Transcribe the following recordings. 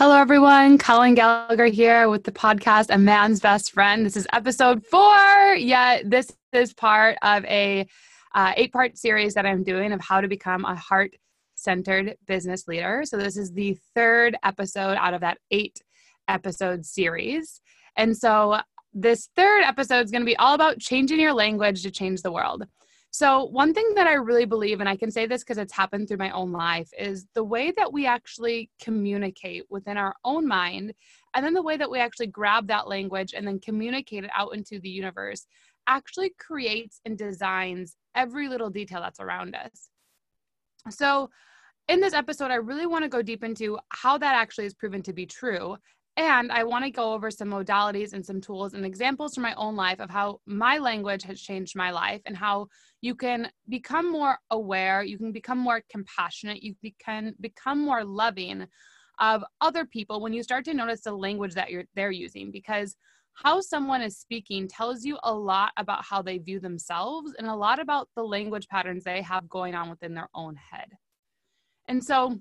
Hello, everyone. Colleen Gallagher here with the podcast A Man's Best Friend. This is episode four. Yeah, this is part of a uh, eight-part series that I'm doing of how to become a heart-centered business leader. So this is the third episode out of that eight-episode series, and so this third episode is going to be all about changing your language to change the world. So, one thing that I really believe, and I can say this because it's happened through my own life, is the way that we actually communicate within our own mind, and then the way that we actually grab that language and then communicate it out into the universe actually creates and designs every little detail that's around us. So, in this episode, I really want to go deep into how that actually is proven to be true and I want to go over some modalities and some tools and examples from my own life of how my language has changed my life and how you can become more aware, you can become more compassionate, you can become more loving of other people when you start to notice the language that you're they're using because how someone is speaking tells you a lot about how they view themselves and a lot about the language patterns they have going on within their own head. And so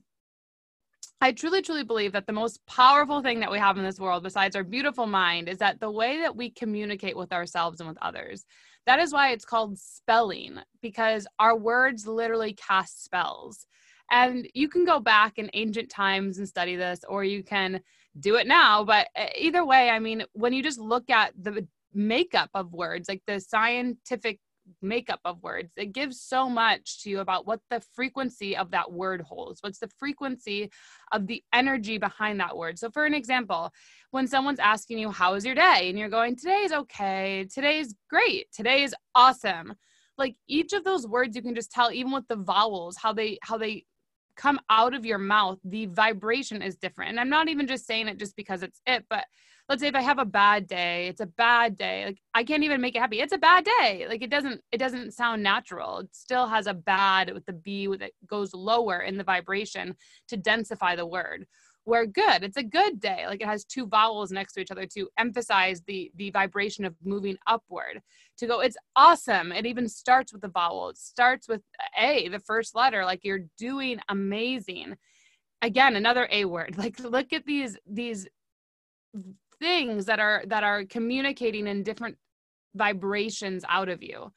I truly, truly believe that the most powerful thing that we have in this world, besides our beautiful mind, is that the way that we communicate with ourselves and with others. That is why it's called spelling, because our words literally cast spells. And you can go back in ancient times and study this, or you can do it now. But uh, either way, I mean, when you just look at the makeup of words, like the scientific makeup of words. It gives so much to you about what the frequency of that word holds. What's the frequency of the energy behind that word? So, for an example, when someone's asking you, How was your day? and you're going, Today's okay, today's great, today is awesome. Like each of those words, you can just tell, even with the vowels, how they, how they, come out of your mouth the vibration is different and i'm not even just saying it just because it's it but let's say if I have a bad day, it's a bad day. Like I can't even make it happy. It's a bad day. Like it doesn't it doesn't sound natural. It still has a bad with the B with it goes lower in the vibration to densify the word. Where good, it's a good day. Like it has two vowels next to each other to emphasize the the vibration of moving upward. To go, it's awesome. It even starts with the vowel. It starts with A, the first letter. Like you're doing amazing again another a word like look at these these things that are that are communicating in different vibrations out of you.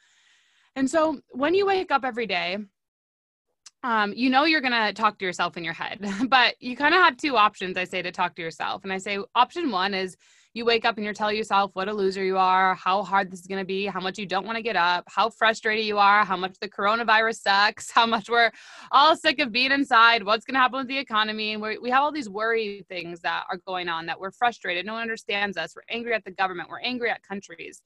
And so when you wake up every day um, you know you're going to talk to yourself in your head but you kind of have two options i say to talk to yourself. And i say option one is you wake up and you're telling yourself what a loser you are, how hard this is going to be, how much you don't want to get up, how frustrated you are, how much the coronavirus sucks, how much we're all sick of being inside, what's going to happen with the economy. And we we have all these worry things that are going on that we're frustrated. No one understands us. We're angry at the government. We're angry at countries,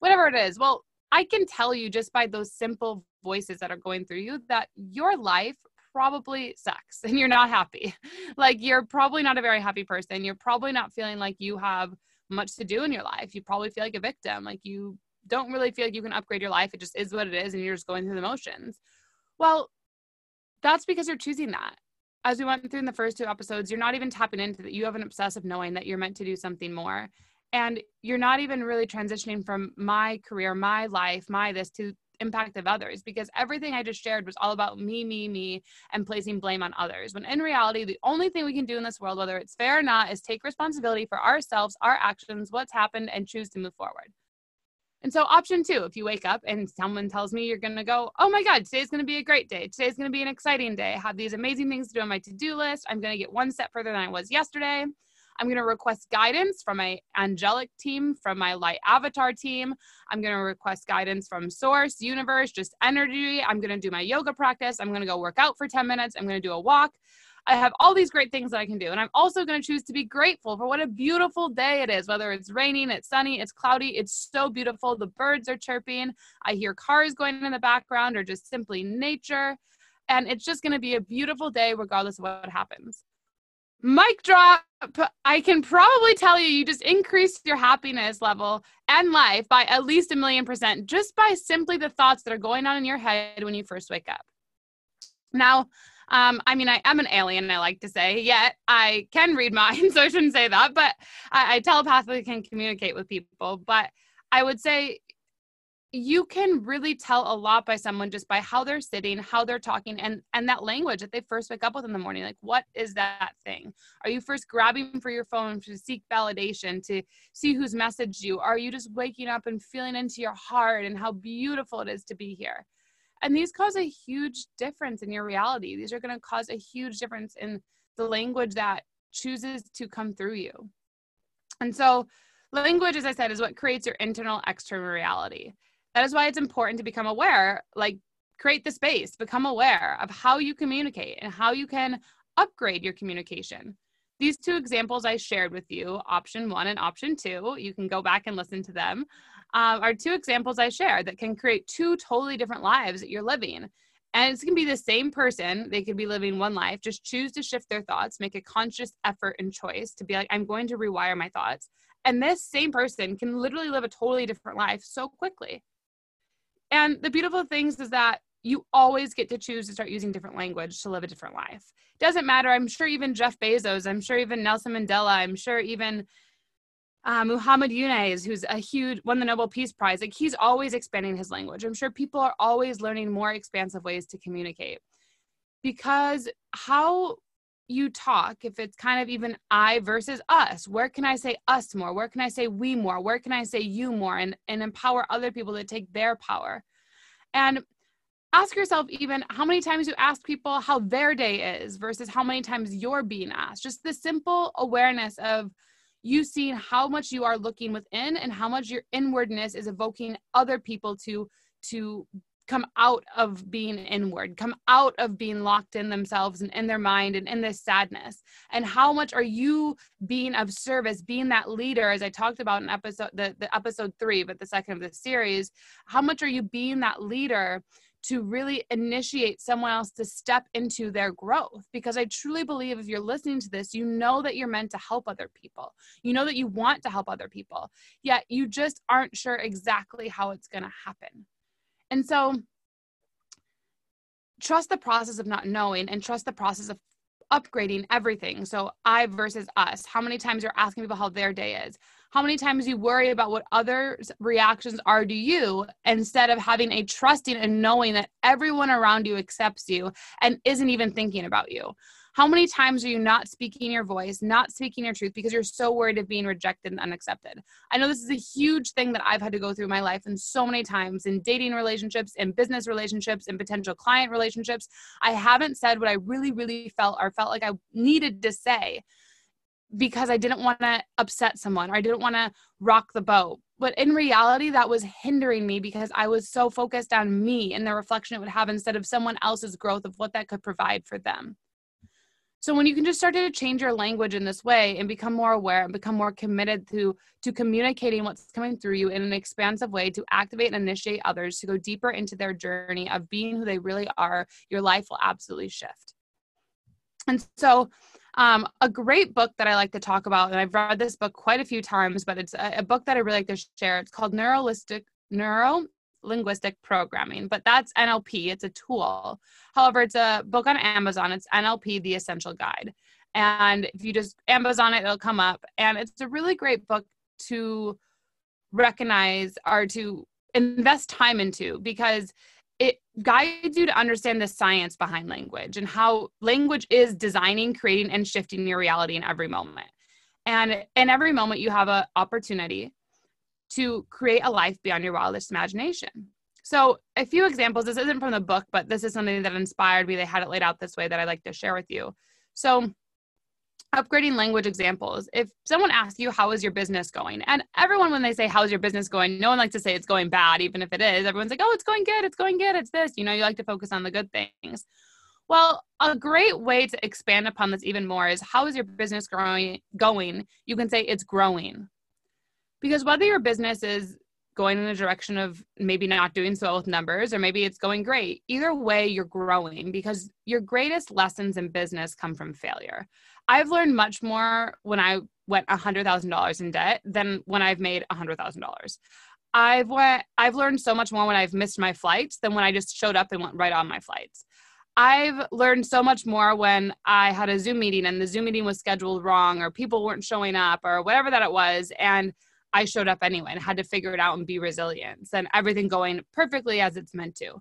whatever it is. Well, I can tell you just by those simple voices that are going through you that your life probably sucks and you're not happy. Like you're probably not a very happy person. You're probably not feeling like you have much to do in your life. You probably feel like a victim. Like you don't really feel like you can upgrade your life. It just is what it is and you're just going through the motions. Well, that's because you're choosing that. As we went through in the first two episodes, you're not even tapping into that. You have an obsessive knowing that you're meant to do something more. And you're not even really transitioning from my career, my life, my this to impact of others because everything I just shared was all about me, me, me, and placing blame on others. When in reality, the only thing we can do in this world, whether it's fair or not, is take responsibility for ourselves, our actions, what's happened, and choose to move forward. And so, option two, if you wake up and someone tells me you're going to go, oh my God, today's going to be a great day. Today's going to be an exciting day. I have these amazing things to do on my to do list. I'm going to get one step further than I was yesterday. I'm going to request guidance from my angelic team, from my light avatar team. I'm going to request guidance from source, universe, just energy. I'm going to do my yoga practice. I'm going to go work out for 10 minutes. I'm going to do a walk. I have all these great things that I can do. And I'm also going to choose to be grateful for what a beautiful day it is, whether it's raining, it's sunny, it's cloudy. It's so beautiful. The birds are chirping. I hear cars going in the background or just simply nature. And it's just going to be a beautiful day, regardless of what happens mic drop. I can probably tell you you just increase your happiness level and life by at least a million percent just by simply the thoughts that are going on in your head when you first wake up. Now um, i mean i am an alien i like to say yet i can read minds so i shouldn't say that but I, I telepathically can communicate with people. But i would say you can really tell a lot by someone just by how they're sitting how they're talking and and that language that they first wake up with in the morning like what is that thing? Are you first grabbing for your phone to seek validation to see who's messaged you? Are you just waking up and feeling into your heart and how beautiful it is to be here? And these cause a huge difference in your reality. These are going to cause a huge difference in the language that chooses to come through you. And so language as i said is what creates your internal external reality that is why it's important to become aware, like create the space, become aware of how you communicate and how you can upgrade your communication. These two examples I shared with you, option one and option two, you can go back and listen to them, um, are two examples I shared that can create two totally different lives that you're living. And it's going to be the same person. They could be living one life, just choose to shift their thoughts, make a conscious effort and choice to be like, I'm going to rewire my thoughts. And this same person can literally live a totally different life so quickly. And the beautiful things is that you always get to choose to start using different language to live a different life. Doesn't matter. I'm sure even Jeff Bezos, I'm sure even Nelson Mandela, I'm sure even uh, Muhammad Yunus, who's a huge won the Nobel Peace Prize, like he's always expanding his language. I'm sure people are always learning more expansive ways to communicate because how you talk, if it's kind of even I versus us, where can I say us more? Where can I say we more? Where can I say you more and, and empower other people to take their power? And ask yourself even how many times you ask people how their day is versus how many times you're being asked. Just the simple awareness of you seeing how much you are looking within and how much your inwardness is evoking other people to to come out of being inward, come out of being locked in themselves and in their mind and in this sadness. And how much are you being of service, being that leader, as I talked about in episode the, the episode three, but the second of the series, how much are you being that leader? to really initiate someone else to step into their growth. Because I truly believe if you're listening to this, you know that you're meant to help other people. You know that you want to help other people, yet you just aren't sure exactly how it's going to happen. And so trust the process of not knowing and trust the process of upgrading everything. So I versus us. How many times you're asking people how their day is? How many times you worry about what others' reactions are to you instead of having a trusting and knowing that everyone around you accepts you and isn't even thinking about you? How many times are you not speaking your voice, not speaking your truth because you're so worried of being rejected and unaccepted? I know this is a huge thing that I've had to go through my life and so many times in dating relationships, in business relationships, in potential client relationships. I haven't said what I really, really felt or felt like I needed to say because I didn't want to upset someone or I didn't want to rock the boat. But in reality, that was hindering me because I was so focused on me and the reflection it would have instead of someone else's growth of what that could provide for them. So when you can just start to change your language in this way and become more aware and become more committed to to communicating what's coming through you in an expansive way to activate and initiate others to go deeper into their journey of being who they really are, your life will absolutely shift. And so um, a great book that I like to talk about, and I've read this book quite a few times, but it's a, a book that I really like to share. It's called Neuralistic Neuro linguistic programming, but that's NLP. It's a tool. However, it's a book on Amazon. It's NLP, the Essential Guide. And if you just Amazon it, it'll come up. And it's a really great book to recognize or to invest time into because it guides you to understand the science behind language and how language is designing, creating, and shifting your reality in every moment. And in every moment, you have an opportunity to create a life beyond your wildest imagination. So, a few examples. This isn't from the book, but this is something that inspired me. They had it laid out this way that I'd like to share with you. So, upgrading language examples. If someone asks you, How is your business going? And everyone, when they say, How's your business going? No one likes to say it's going bad, even if it is. Everyone's like, Oh, it's going good. It's going good. It's this. You know, you like to focus on the good things. Well, a great way to expand upon this even more is how is your business growing going? You can say it's growing because whether your business is going in the direction of maybe not doing so well with numbers or maybe it's going great either way you're growing because your greatest lessons in business come from failure. I've learned much more when i went $100000 in debt than when i've made $100000 i've went i've learned so much more when i've missed my flights than when i just showed up and went right on my flights. I've learned so much more when I had a Zoom meeting and the Zoom meeting was scheduled wrong or people weren't showing up or whatever that it was. And I showed up anyway and had to figure it out and be resilient and everything going perfectly as it's meant to.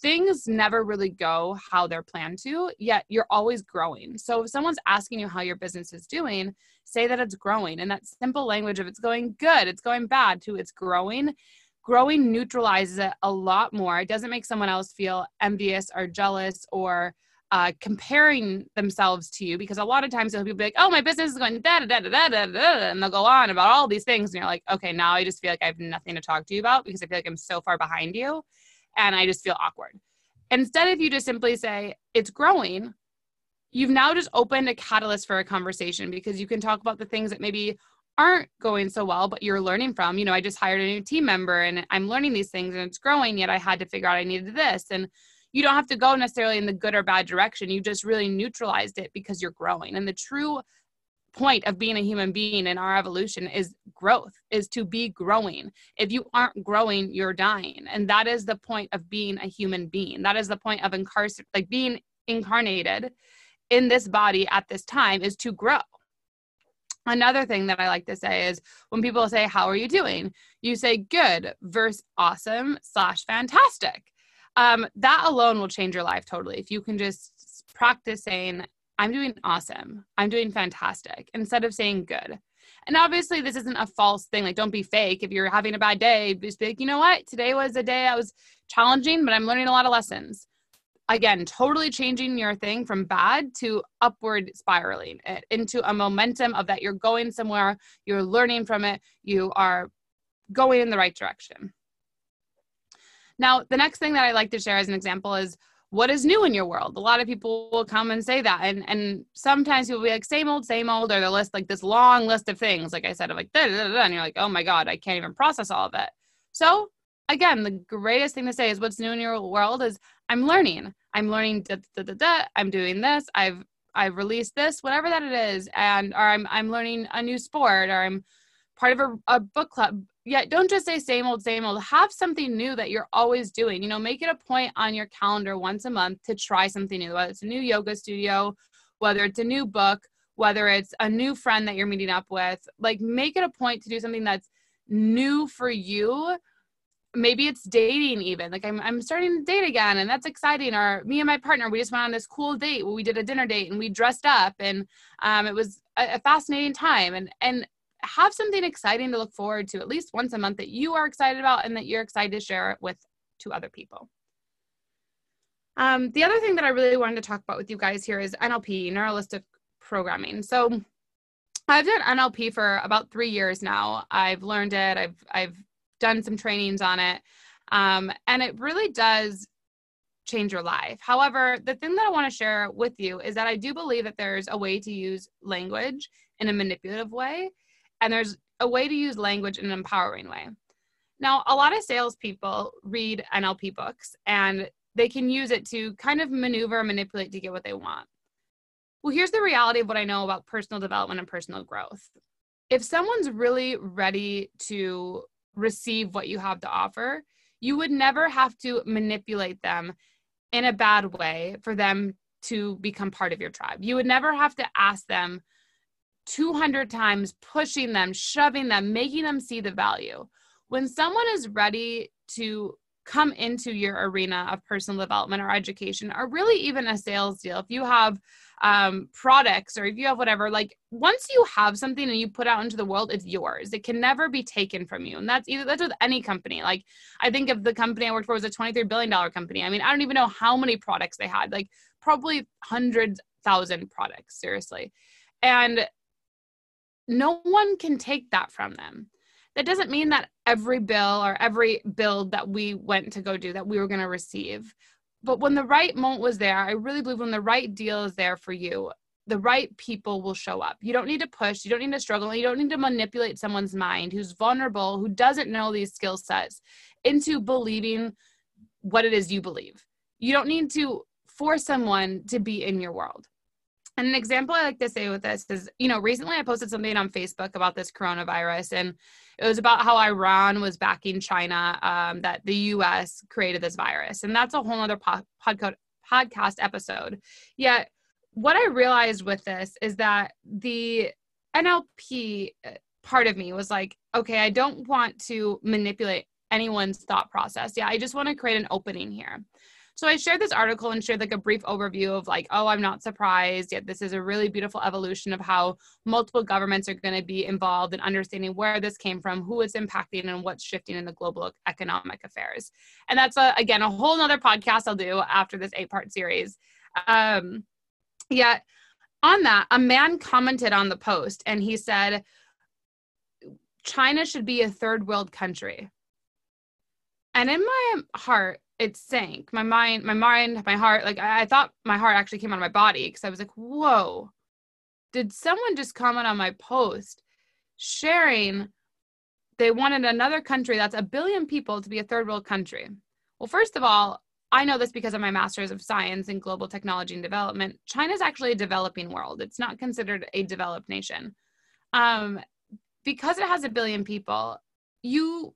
Things never really go how they're planned to, yet you're always growing. So if someone's asking you how your business is doing, say that it's growing. And that simple language of it's going good, it's going bad, to it's growing. Growing neutralizes it a lot more. It doesn't make someone else feel envious or jealous or uh, comparing themselves to you because a lot of times they'll be like, oh, my business is going da da da da da da, and they'll go on about all these things, and you're like, okay, now I just feel like I have nothing to talk to you about because I feel like I'm so far behind you, and I just feel awkward. Instead, if you just simply say it's growing, you've now just opened a catalyst for a conversation because you can talk about the things that maybe aren't going so well, but you're learning from. You know, I just hired a new team member and I'm learning these things and it's growing, yet I had to figure out I needed this. And you don't have to go necessarily in the good or bad direction. You just really neutralized it because you're growing. And the true point of being a human being in our evolution is growth is to be growing. If you aren't growing you're dying. And that is the point of being a human being. That is the point of incarcer- like being incarnated in this body at this time is to grow. Another thing that i like to say is when people say how are you doing? You say good versus awesome slash fantastic um, that alone will change your life totally. If you can just practice saying, I'm doing awesome, I'm doing fantastic, instead of saying good. And obviously, this isn't a false thing. Like, don't be fake. If you're having a bad day, just be like, you know what? Today was a day I was challenging, but I'm learning a lot of lessons. Again, totally changing your thing from bad to upward spiraling it into a momentum of that you're going somewhere, you're learning from it, you are going in the right direction. Now, the next thing that I like to share as an example is what is new in your world? A lot of people will come and say that. And and sometimes you'll be like, same old, same old, or the list like this long list of things. Like I said, of like da, da, da, and you're like, oh my God, I can't even process all of it. So again, the greatest thing to say is what's new in your world is I'm learning. I'm learning da, da, da, da, I'm doing this. I've I've released this, whatever that it is, and or I'm I'm learning a new sport, or I'm part of a, a book club yeah, don't just say same old, same old. Have something new that you're always doing. You know, make it a point on your calendar once a month to try something new, whether it's a new yoga studio, whether it's a new book, whether it's a new friend that you're meeting up with. Like, make it a point to do something that's new for you. Maybe it's dating, even. Like, I'm, I'm starting to date again, and that's exciting. Or me and my partner, we just went on this cool date where we did a dinner date and we dressed up, and um, it was a, a fascinating time. And, and, have something exciting to look forward to at least once a month that you are excited about and that you're excited to share it with to other people. Um, the other thing that I really wanted to talk about with you guys here is NLP, neuro programming. So I've done NLP for about three years now. I've learned it. I've I've done some trainings on it, um, and it really does change your life. However, the thing that I want to share with you is that I do believe that there's a way to use language in a manipulative way and there's a way to use language in an empowering way. Now, a lot of salespeople read NLP books and they can use it to kind of maneuver and manipulate to get what they want. Well, here's the reality of what I know about personal development and personal growth. If someone's really ready to receive what you have to offer, you would never have to manipulate them in a bad way for them to become part of your tribe. You would never have to ask them 200 times, pushing them, shoving them, making them see the value. When someone is ready to come into your arena of personal development or education, or really even a sales deal, if you have um, products or if you have whatever, like once you have something and you put out into the world, it's yours. It can never be taken from you. And that's either that's with any company. Like I think if the company I worked for was a $23 billion company, I mean, I don't even know how many products they had, like probably hundreds thousand products, seriously. And no one can take that from them. That doesn't mean that every bill or every build that we went to go do that we were going to receive. But when the right moment was there, I really believe when the right deal is there for you, the right people will show up. You don't need to push, you don't need to struggle, you don't need to manipulate someone's mind who's vulnerable, who doesn't know these skill sets into believing what it is you believe. You don't need to force someone to be in your world. And an example I like to say with this is, you know, recently I posted something on Facebook about this coronavirus, and it was about how Iran was backing China, um, that the US created this virus. And that's a whole other po- podcast episode. Yet, what I realized with this is that the NLP uh, part of me was like, okay, I don't want to manipulate anyone's thought process. Yeah, I just want to create an opening here. So I shared this article and shared like a brief overview of like, oh, I'm not surprised. Yet this is a really beautiful evolution of how multiple governments are going to be involved in understanding where this came from, who it's impacting, and what's shifting in the global economic affairs. And that's a, again a whole nother podcast I'll do after this eight part series. Um, yeah, on that, a man commented on the post and he said, China should be a third world country. And in my heart, it sank. My mind, my mind, my heart, like I, I thought my heart actually came out of my body because I was like, whoa, did someone just comment on my post sharing they wanted another country that's a billion people to be a third world country? Well, first of all, I know this because of my master's of science in global technology and development. China is actually a developing world. It's not considered a developed nation. Um, because it has a billion people, you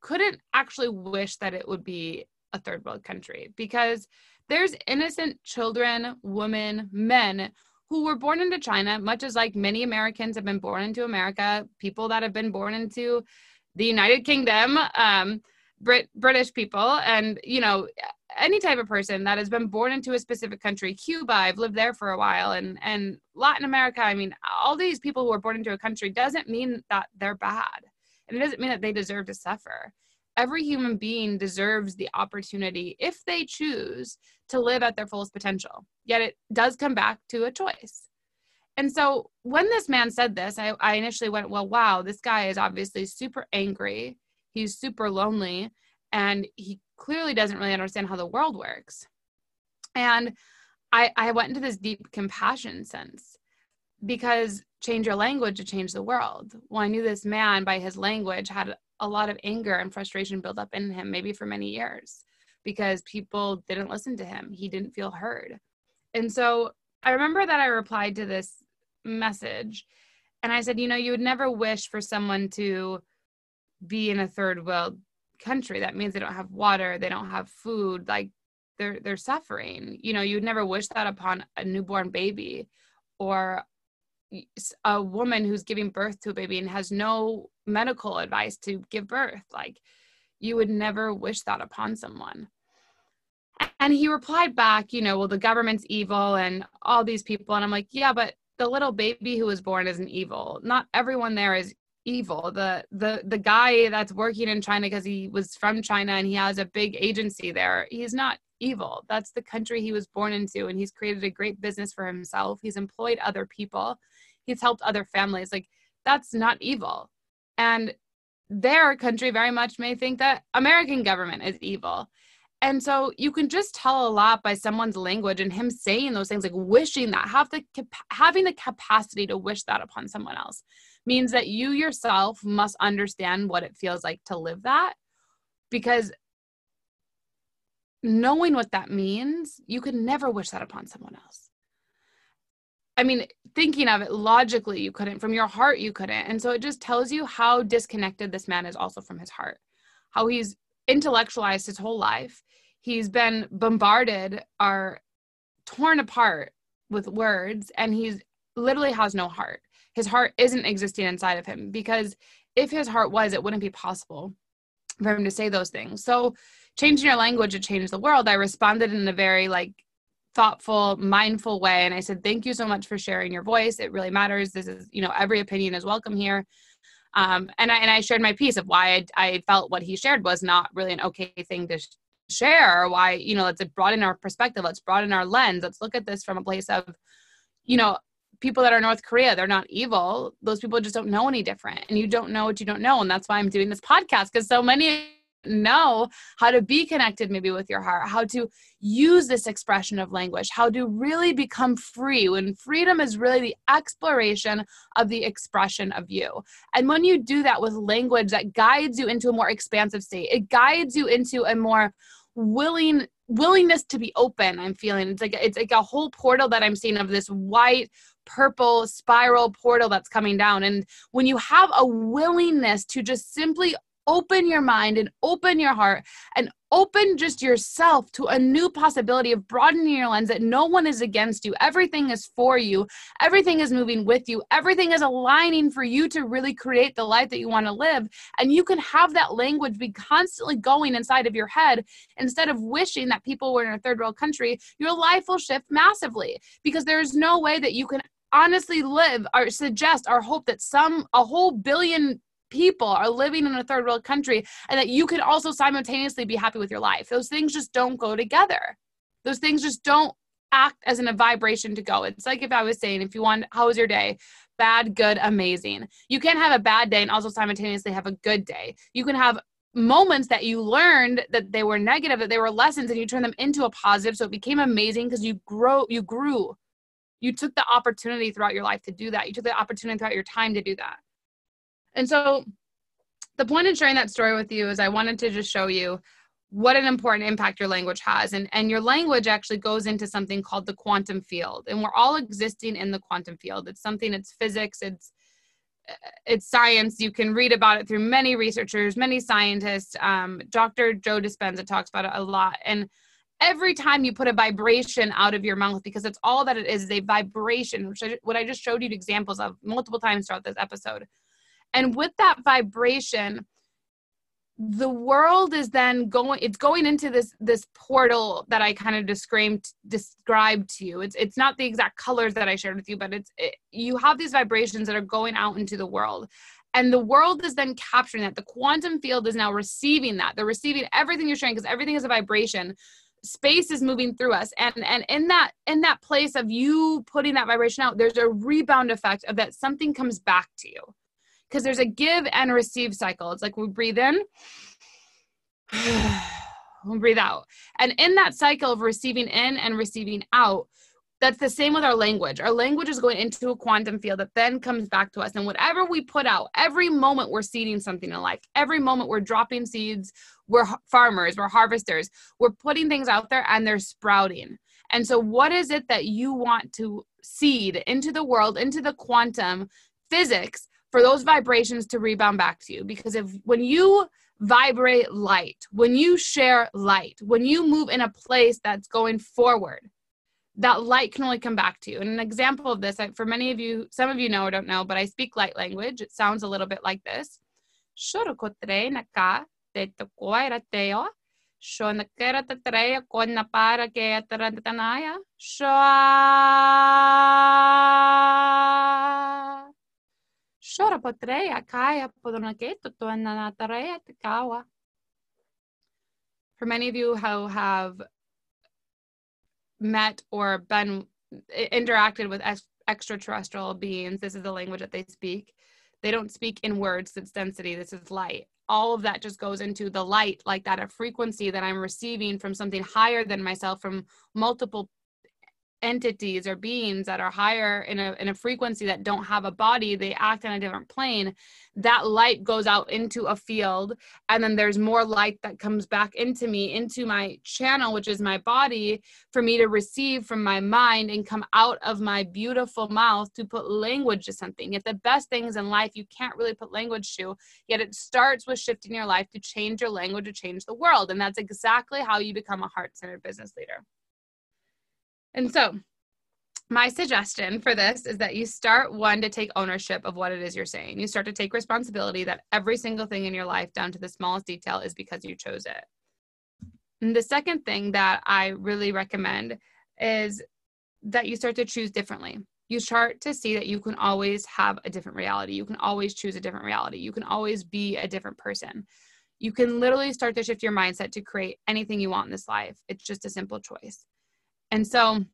couldn't actually wish that it would be a third world country because there's innocent children, women, men who were born into China, much as like many Americans have been born into America, people that have been born into the United Kingdom, um, Brit- British people, and you know any type of person that has been born into a specific country. Cuba, I've lived there for a while, and and Latin America. I mean, all these people who are born into a country doesn't mean that they're bad, and it doesn't mean that they deserve to suffer every human being deserves the opportunity, if they choose, to live at their fullest potential. Yet it does come back to a choice. And so when this man said this, I, I initially went, well, wow, this guy is obviously super angry. He's super lonely, and he clearly doesn't really understand how the world works. And I, I went into this deep compassion sense because change your language to change the world. Well, I knew this man by his language had a lot of anger and frustration build up in him, maybe for many years, because people didn't listen to him. He didn't feel heard. And so I remember that I replied to this message and I said, you know, you would never wish for someone to be in a third world country. That means they don't have water, they don't have food, like they're they're suffering. You know, you'd never wish that upon a newborn baby or a woman who's giving birth to a baby and has no medical advice to give birth. Like you would never wish that upon someone. And he replied back you know well the government's evil and all these people. And i'm like yeah but the little baby who was born isn't evil. Not everyone there is evil. The the the guy that's working in china because he was from china and he has a big agency there he's not evil. That's the country he was born into and he's created a great business for himself. He's employed other people. He's helped other families. Like that's not evil and their country very much may think that american government is evil. And so you can just tell a lot by someone's language and him saying those things like wishing that have the having the capacity to wish that upon someone else means that you yourself must understand what it feels like to live that. Because knowing what that means you could never wish that upon someone else I mean, thinking of it logically, you couldn't. From your heart, you couldn't. And so it just tells you how disconnected this man is also from his heart, how he's intellectualized his whole life. He's been bombarded or torn apart with words, and he's literally has no heart. His heart isn't existing inside of him because if his heart was, it wouldn't be possible for him to say those things. So, changing your language to change the world, I responded in a very like thoughtful, mindful way. And I said, thank you so much for sharing your voice. It really matters. This is, you know, every opinion is welcome here. Um, and I and I shared my piece of why I, I, felt what he shared was not really an okay thing to sh- share. Why you know, let's broaden our perspective. Let's broaden our lens. Let's look at this from a place of, you know, people that are North Korea. They're not evil. Those people just don't know any different, and you don't know what you don't know. And that's why I'm doing this podcast because so many know how to be connected maybe with your heart, how to use this expression of language, how to really become free when freedom is really the exploration of the expression of you. And when you do that with language that guides you into a more expansive state, it guides you into a more willing willingness to be open i'm feeling it's like it's like a whole portal that i'm seeing of this white purple spiral portal that's coming down and when you have a willingness to just simply open your mind and open your heart and open just yourself to a new possibility of broadening your lens that no one is against you. Everything is for you. Everything is moving with you. Everything is aligning for you to really create the life that you want to live. And you can have that language be constantly going inside of your head instead of wishing that people were in a third world country. Your life will shift massively because there is no way that you can honestly live or suggest or hope that some a whole billion people are living in a third world country and that you can also simultaneously be happy with your life. Those things just don't go together. Those things just don't act as in a vibration to go. It's like if I was saying, if you want, how was your day? Bad, good, amazing. You can't have a bad day and also simultaneously have a good day. You can have moments that you learned that they were negative, that they were lessons, and you turn them into a positive. So it became amazing because you grow, you grew. You took the opportunity throughout your life to do that. You took the opportunity throughout your time to do that. And so the point in sharing that story with you is I wanted to just show you what an important impact your language has. And, and your language actually goes into something called the quantum field. And we're all existing in the quantum field. It's something, it's physics, it's it's science. You can read about it through many researchers, many scientists. Um, Dr. Joe Dispenza talks about it a lot. And every time you put a vibration out of your mouth, because it's all that it is, is a vibration, which I, what I just showed you examples of multiple times throughout this episode. And with that vibration, the world is then going it's going into this this portal that i kind of described described to you. It's it's not the exact colors that i shared with you but it's it, you have these vibrations that are going out into the world. And the world is then capturing that. The quantum field is now receiving that. They're receiving everything you're sharing because everything is a vibration. Space is moving through us. And and in that in that place of you putting that vibration out there's a rebound effect of that something comes back to you because there's a give and receive cycle. It's like we breathe in, we breathe out. And in that cycle of receiving in and receiving out, that's the same with our language. Our language is going into a quantum field that then comes back to us. And whatever we put out, every moment we're seeding something in life, every moment we're dropping seeds, we're farmers, we're harvesters, we're putting things out there and they're sprouting. And so, what is it that you want to seed into the world, into the quantum physics for those vibrations to rebound back to you. Because if when you vibrate light when you share light when you move in a place that's going forward that light can only come back to you. And an example of this for many of you some of you know or don't know but i speak light language. It sounds a little bit like this For many of you who have met or been interacted with extraterrestrial beings, this is the language that they speak. They don't speak in words, it's density, this is light. All of that just goes into the light, like that, a frequency that I'm receiving from something higher than myself, from multiple entities or beings that are higher in a, in a frequency that don't have a body they act on a different plane that light goes out into a field and then there's more light that comes back into me into my channel which is my body for me to receive from my mind and come out of my beautiful mouth to put language to something. Yet the best things in life you can't really put language to yet it starts with shifting your life to change your language to change the world. And that's exactly how you become a heart-centered business leader and so, my suggestion for this is that you start one to take ownership of what it is you're saying. You start to take responsibility that every single thing in your life, down to the smallest detail, is because you chose it. And the second thing that I really recommend is that you start to choose differently. You start to see that you can always have a different reality. You can always choose a different reality. You can always be a different person. You can literally start to shift your mindset to create anything you want in this life. It's just a simple choice. And so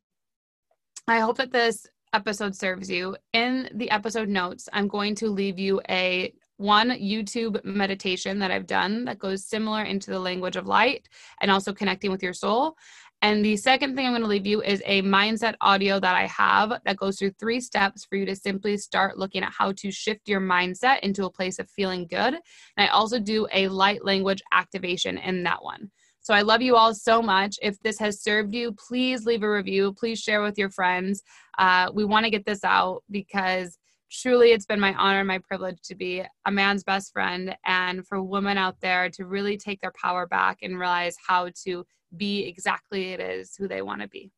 I hope that this episode serves you. In the episode notes, I'm going to leave you a one YouTube meditation that I've done that goes similar into the language of light and also connecting with your soul. And the second thing I'm going to leave you is a mindset audio that I have that goes through three steps for you to simply start looking at how to shift your mindset into a place of feeling good. And I also do a light language activation in that one. So I love you all so much. If this has served you, please leave a review. Please share with your friends. Uh, we want to get this out because truly it's been my honor and my privilege to be a man's best friend and for women out there to really take their power back and realize how to be exactly it is who they want to be